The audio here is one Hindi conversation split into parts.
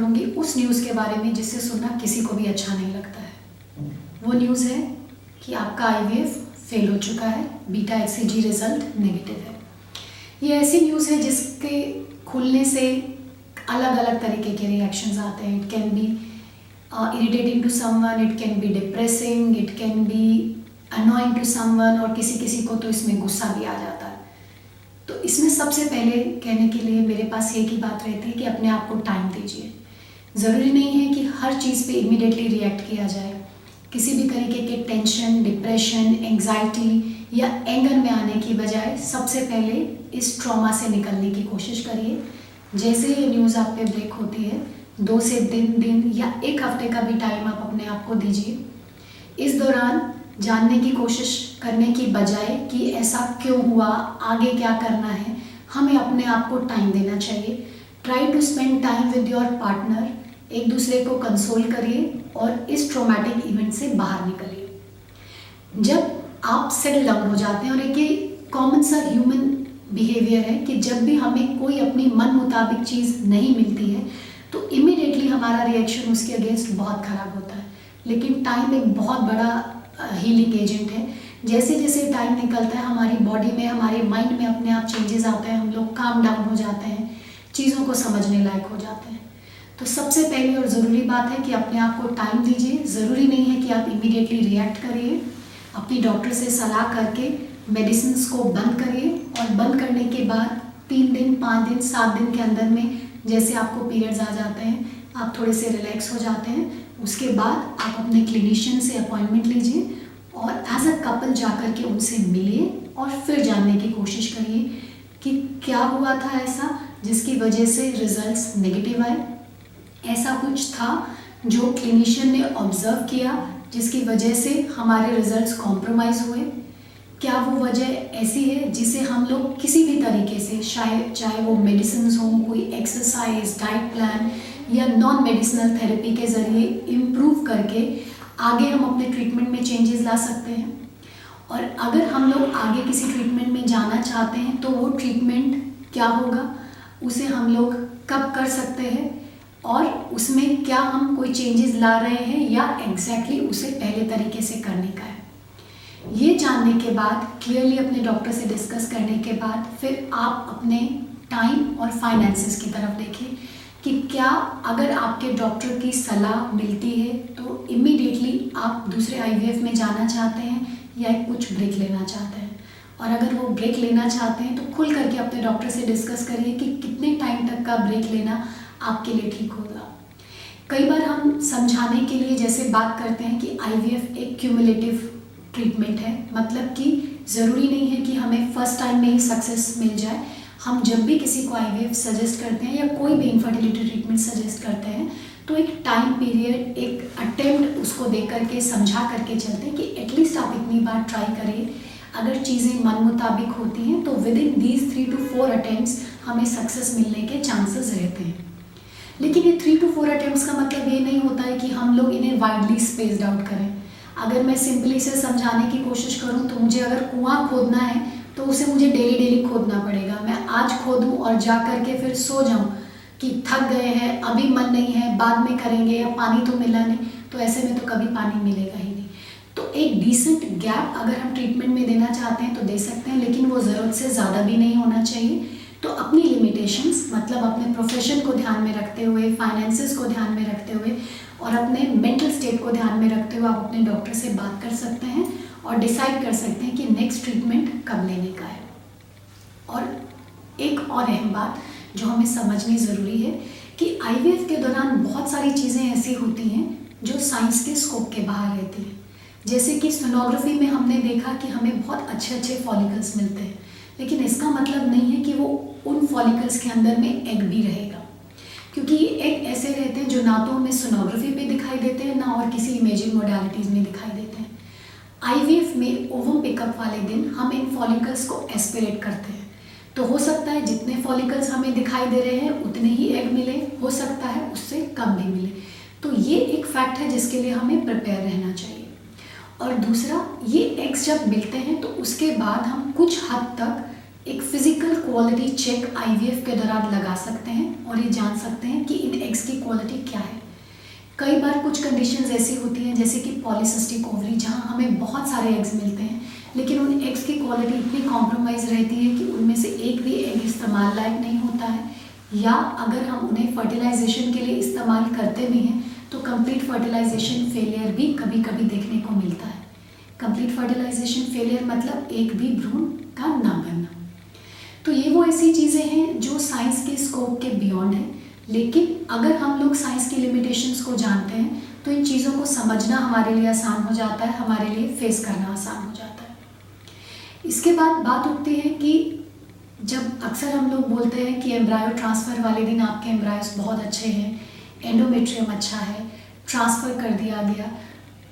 करूँगी उस न्यूज़ के बारे में जिससे सुनना किसी को भी अच्छा नहीं लगता है। वो न्यूज़ है कि आपका आईवीएफ फेल हो चुका है बीटा एक्सीजी रिज़ल्ट नेगेटिव है। ये ऐसी न्यूज़ है जिसके खुलने से अलग अलग तरीके के रिएक्शंस आते हैं। It can be irritating to someone it can be depressing it can be annoying to someone और किसी किसी को तो इसमें गुस्सा भी आ जाता है। तो इसमें सबसे पहले कहने के लिए मेरे पास एक ही बात रहती है कि अपने आप को टाइम दीजिए। ज़रूरी नहीं है कि हर चीज़ पे इमीडिएटली रिएक्ट किया जाए। किसी भी तरीके के टेंशन डिप्रेशन एंग्जाइटी या एंगर में आने की बजाय सबसे पहले इस ट्रॉमा से निकलने की कोशिश करिए। जैसे ये न्यूज़ आप पे ब्रेक होती है, दो से तीन दिन या एक हफ़्ते का भी टाइम आप अपने आप को दीजिए। इस दौरान जानने की कोशिश करने की बजाय कि ऐसा क्यों हुआ, आगे क्या करना है, हमें अपने आप को टाइम देना चाहिए। Try to spend time with your partner एक दूसरे को कंसोल करिए और इस ट्रोमैटिक इवेंट से बाहर निकलिए। जब आप सेटल डाउन हो जाते हैं और एक ये कॉमन सा ह्यूमन बिहेवियर है कि जब भी हमें कोई अपनी मन मुताबिक चीज़ नहीं मिलती है तो इमिडिएटली हमारा रिएक्शन उसके अगेंस्ट बहुत ख़राब होता है। लेकिन टाइम एक बहुत बड़ा हीलिंग एजेंट है। जैसे जैसे टाइम निकलता है, हमारी बॉडी में, हमारे माइंड में अपने आप चेंजेस आते हैं, हम लोग काम डाउन हो जाते हैं, चीज़ों को समझने लायक हो जाते हैं। तो सबसे पहली और ज़रूरी बात है कि अपने आप को टाइम दीजिए। ज़रूरी नहीं है कि आप इमीडिएटली रिएक्ट करिए। अपनी डॉक्टर से सलाह करके मेडिसिन को बंद करिए और बंद करने के बाद तीन दिन, पाँच दिन, सात दिन के अंदर में जैसे आपको पीरियड्स आ जाते हैं, आप थोड़े से रिलैक्स हो जाते हैं। उसके बाद आप अपने क्लिनिशियन से अपॉइंटमेंट लीजिए और एज अ कपल जा कर के उनसे मिलिए और फिर जानने की कोशिश करिए कि क्या हुआ था ऐसा जिसकी वजह से रिजल्ट्स नेगेटिव आए। ऐसा कुछ था जो क्लिनिशियन ने ऑब्ज़र्व किया, जिसकी वजह से हमारे रिजल्ट्स कॉम्प्रोमाइज़ हुए। क्या वो वजह ऐसी है जिसे हम लोग किसी भी तरीके से शायद चाहे वो मेडिसिन हो, कोई एक्सरसाइज डाइट प्लान या नॉन मेडिसिनल थेरेपी के ज़रिए इम्प्रूव करके आगे हम अपने ट्रीटमेंट में चेंजेस ला सकते हैं? और अगर हम लोग आगे किसी ट्रीटमेंट में जाना चाहते हैं तो वो ट्रीटमेंट क्या होगा? उसे हम लोग कब कर सकते हैं? और उसमें क्या हम कोई चेंजेस ला रहे हैं या एग्जैक्टली exactly उसे पहले तरीके से करने का है? ये जानने के बाद क्लियरली अपने डॉक्टर से डिस्कस करने के बाद, फिर आप अपने टाइम और फाइनेंसेस की तरफ़ देखें कि क्या अगर आपके डॉक्टर की सलाह मिलती है तो इमीडिएटली आप दूसरे आईवीएफ में जाना चाहते हैं या कुछ ब्रेक लेना चाहते हैं। और अगर वो ब्रेक लेना चाहते हैं तो खुल करके अपने डॉक्टर से डिस्कस करिए कि कितने टाइम तक का ब्रेक लेना आपके लिए ठीक होगा। कई बार हम समझाने के लिए जैसे बात करते हैं कि आईवीएफ एक क्यूमुलेटिव ट्रीटमेंट है। मतलब कि ज़रूरी नहीं है कि हमें फ़र्स्ट टाइम में ही सक्सेस मिल जाए। हम जब भी किसी को आईवीएफ सजेस्ट करते हैं या कोई भी इनफर्टिलिटी ट्रीटमेंट सजेस्ट करते हैं तो एक टाइम पीरियड एक अटेम्प्ट उसको दे करके, समझा करके चलते हैं कि एटलीस्ट आप इतनी बार ट्राई करिए। अगर चीज़ें मन मुताबिक होती हैं तो within these three to four attempt हमें सक्सेस मिलने के चांसेस रहते हैं। लेकिन ये थ्री टू फोर अटैम्प्ट का मतलब ये नहीं होता है कि हम लोग इन्हें वाइडली स्पेस्ड आउट करें। अगर मैं सिंपली से समझाने की कोशिश करूँ तो मुझे अगर कुआँ खोदना है तो उसे मुझे डेली डेली खोदना पड़ेगा। मैं आज खोदूँ और जा कर के फिर सो जाऊँ कि थक गए हैं, अभी मन नहीं है, बाद में करेंगे या पानी तो मिला नहीं तो ऐसे में तो कभी पानी मिलेगा ही नहीं। तो एक डिसेंट गैप अगर हम ट्रीटमेंट में देना चाहते हैं तो दे सकते हैं, लेकिन वो ज़रूरत से ज़्यादा भी नहीं होना चाहिए। तो अपनी लिमिटेशंस मतलब अपने प्रोफेशन को ध्यान में रखते हुए फाइनेंसेस को ध्यान में रखते हुए और अपने मेंटल स्टेट को ध्यान में रखते हुए आप अपने डॉक्टर से बात कर सकते हैं और डिसाइड कर सकते हैं कि नेक्स्ट ट्रीटमेंट कब लेने का है। और एक और अहम बात जो हमें समझनी ज़रूरी है कि आईवीएफ के दौरान बहुत सारी चीज़ें ऐसी होती हैं जो साइंस के स्कोप के बाहर रहती हैं। जैसे कि सोनोग्राफी में हमने देखा कि हमें बहुत अच्छे अच्छे फॉलिकल्स मिलते हैं। लेकिन इसका मतलब नहीं है कि वो उन फॉलिकल्स के अंदर में एग भी रहेगा। क्योंकि ये एग ऐसे रहते हैं जो ना तो हमें सोनोग्राफी पे दिखाई देते हैं, ना और किसी इमेजिंग मोडालिटीज़ में दिखाई देते हैं। आईवीएफ में ओवम पिकअप वाले दिन हम इन फॉलिकल्स को एस्पिरेट करते हैं। तो हो सकता है जितने फॉलिकल्स हमें दिखाई दे रहे हैं, उतने ही एग मिले। हो सकता है उससे कम भी मिले। तो ये एक फैक्ट है जिसके लिए हमें प्रिपेयर रहना चाहिए। और दूसरा, ये एग्स जब मिलते हैं तो उसके बाद हम कुछ हद तक एक फ़िज़िकल क्वालिटी चेक आईवीएफ के दौरान लगा सकते हैं और ये जान सकते हैं कि इन एग्स की क्वालिटी क्या है। कई बार कुछ कंडीशंस ऐसी होती हैं, जैसे कि पॉलिसिस्टिक ओवरी जहाँ हमें बहुत सारे एग्स मिलते हैं, लेकिन उन एग्स की क्वालिटी इतनी कॉम्प्रोमाइज़ रहती है कि उनमें से एक भी एग इस्तेमाल लायक नहीं होता है। या अगर हम उन्हें फर्टिलाइजेशन के लिए इस्तेमाल करते भी हैं तो कंप्लीट फर्टिलाइजेशन फेलियर भी कभी कभी देखने को मिलता है। कंप्लीट फर्टिलाइजेशन फेलियर मतलब एक भी भ्रूण का ना बनना। तो ये वो ऐसी चीज़ें हैं जो साइंस के स्कोप के बियॉन्ड हैं। लेकिन अगर हम लोग साइंस की लिमिटेशंस को जानते हैं तो इन चीज़ों को समझना हमारे लिए आसान हो जाता है, हमारे लिए फेस करना आसान हो जाता है। इसके बाद बात उठती है कि जब अक्सर हम लोग बोलते हैं कि एम्ब्रायो ट्रांसफ़र वाले दिन आपके एम्ब्रायोस बहुत अच्छे हैं एंडोमेट्रियम अच्छा है ट्रांसफ़र कर दिया गया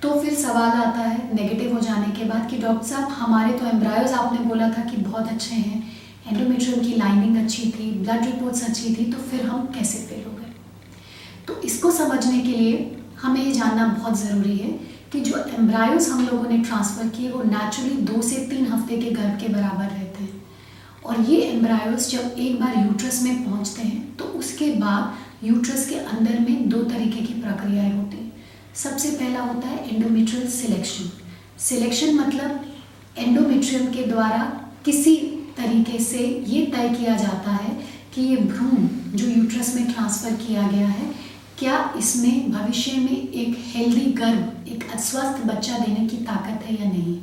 तो फिर सवाल आता है नेगेटिव हो जाने के बाद कि डॉक्टर साहब, हमारे तो एम्ब्रायोज आपने बोला था कि बहुत अच्छे हैं एंडोमेट्रियम की लाइनिंग अच्छी थी ब्लड रिपोर्ट्स अच्छी थी तो फिर हम कैसे फेल हो गए? तो इसको समझने के लिए हमें ये जानना बहुत ज़रूरी है कि जो एम्ब्रायोज हम लोगों ने ट्रांसफ़र किए, वो नेचुरली दो से तीन हफ़्ते के गर्भ के बराबर रहते हैं। और ये एम्ब्रायोज जब एक बार यूट्रस में पहुँचते हैं तो उसके बाद यूट्रस के अंदर में दो तरीके की प्रक्रियाएँ होती हैं। सबसे पहला होता है एंडोमेट्रियल सिलेक्शन सिलेक्शन मतलब एंडोमेट्रियम के द्वारा किसी तरीके से ये तय किया जाता है कि ये भ्रूण जो यूट्रस में ट्रांसफ़र किया गया है, क्या इसमें भविष्य में एक हेल्दी गर्भ, एक अस्वस्थ बच्चा देने की ताकत है या नहीं?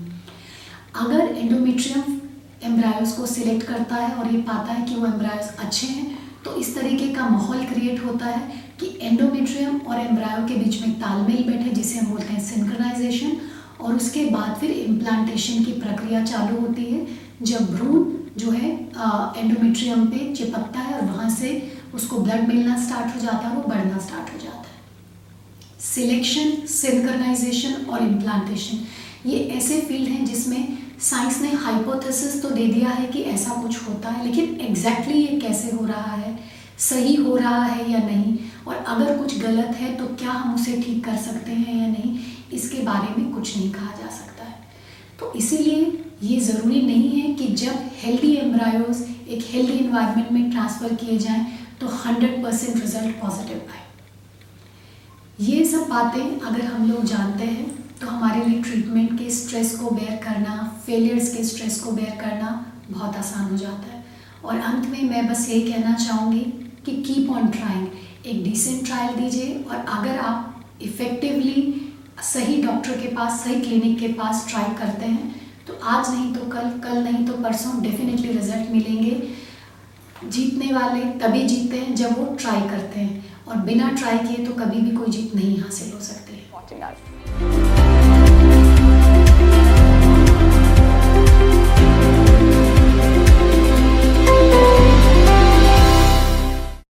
अगर एंडोमेट्रियम एम्ब्रायोज को सिलेक्ट करता है और ये पाता है कि वो एम्ब्रायोज अच्छे हैं तो इस तरीके का माहौल क्रिएट होता है कि एंडोमेट्रियम और एम्ब्रायो के बीच में तालमेल बैठे, जिसे हम बोलते हैं सिंक्रोनाइजेशन और उसके बाद फिर इम्प्लांटेशन की प्रक्रिया चालू होती है। जब भ्रूण जो है एंडोमेट्रियम पे चिपकता है और वहाँ से उसको ब्लड मिलना स्टार्ट हो जाता है, वो बढ़ना स्टार्ट हो जाता है। सिलेक्शन सिंक्रोनाइजेशन और इम्प्लांटेशन ये ऐसे फ़ील्ड हैं जिसमें साइंस ने हाइपोथेसिस तो दे दिया है कि ऐसा कुछ होता है, लेकिन एग्जैक्टली exactly ये कैसे हो रहा है, सही हो रहा है या नहीं, और अगर कुछ गलत है तो क्या हम उसे ठीक कर सकते हैं या नहीं, इसके बारे में कुछ नहीं कहा जा सकता है। तो इसीलिए ये ज़रूरी नहीं है कि जब हेल्दी एम्ब्रायोज एक हेल्दी इन्वायरमेंट में ट्रांसफ़र किए जाएँ तो 100 परसेंट रिज़ल्ट पॉजिटिव आए। ये सब बातें अगर हम लोग जानते हैं तो हमारे लिए ट्रीटमेंट के स्ट्रेस को बेयर करना फेलियर्स के स्ट्रेस को बेयर करना बहुत आसान हो जाता है। और अंत में मैं बस यही कहना चाहूँगी कि कीप ऑन ट्राइंग एक डिसेंट ट्रायल दीजिए और अगर आप इफ़ेक्टिवली सही डॉक्टर के पास, सही क्लिनिक के पास ट्राई करते हैं आज नहीं तो कल कल नहीं तो परसों डेफिनेटली रिज़ल्ट मिलेंगे। जीतने वाले तभी जीतते हैं जब वो ट्राई करते हैं। और बिना ट्राई किए तो कभी भी कोई जीत नहीं हासिल हो सकती। है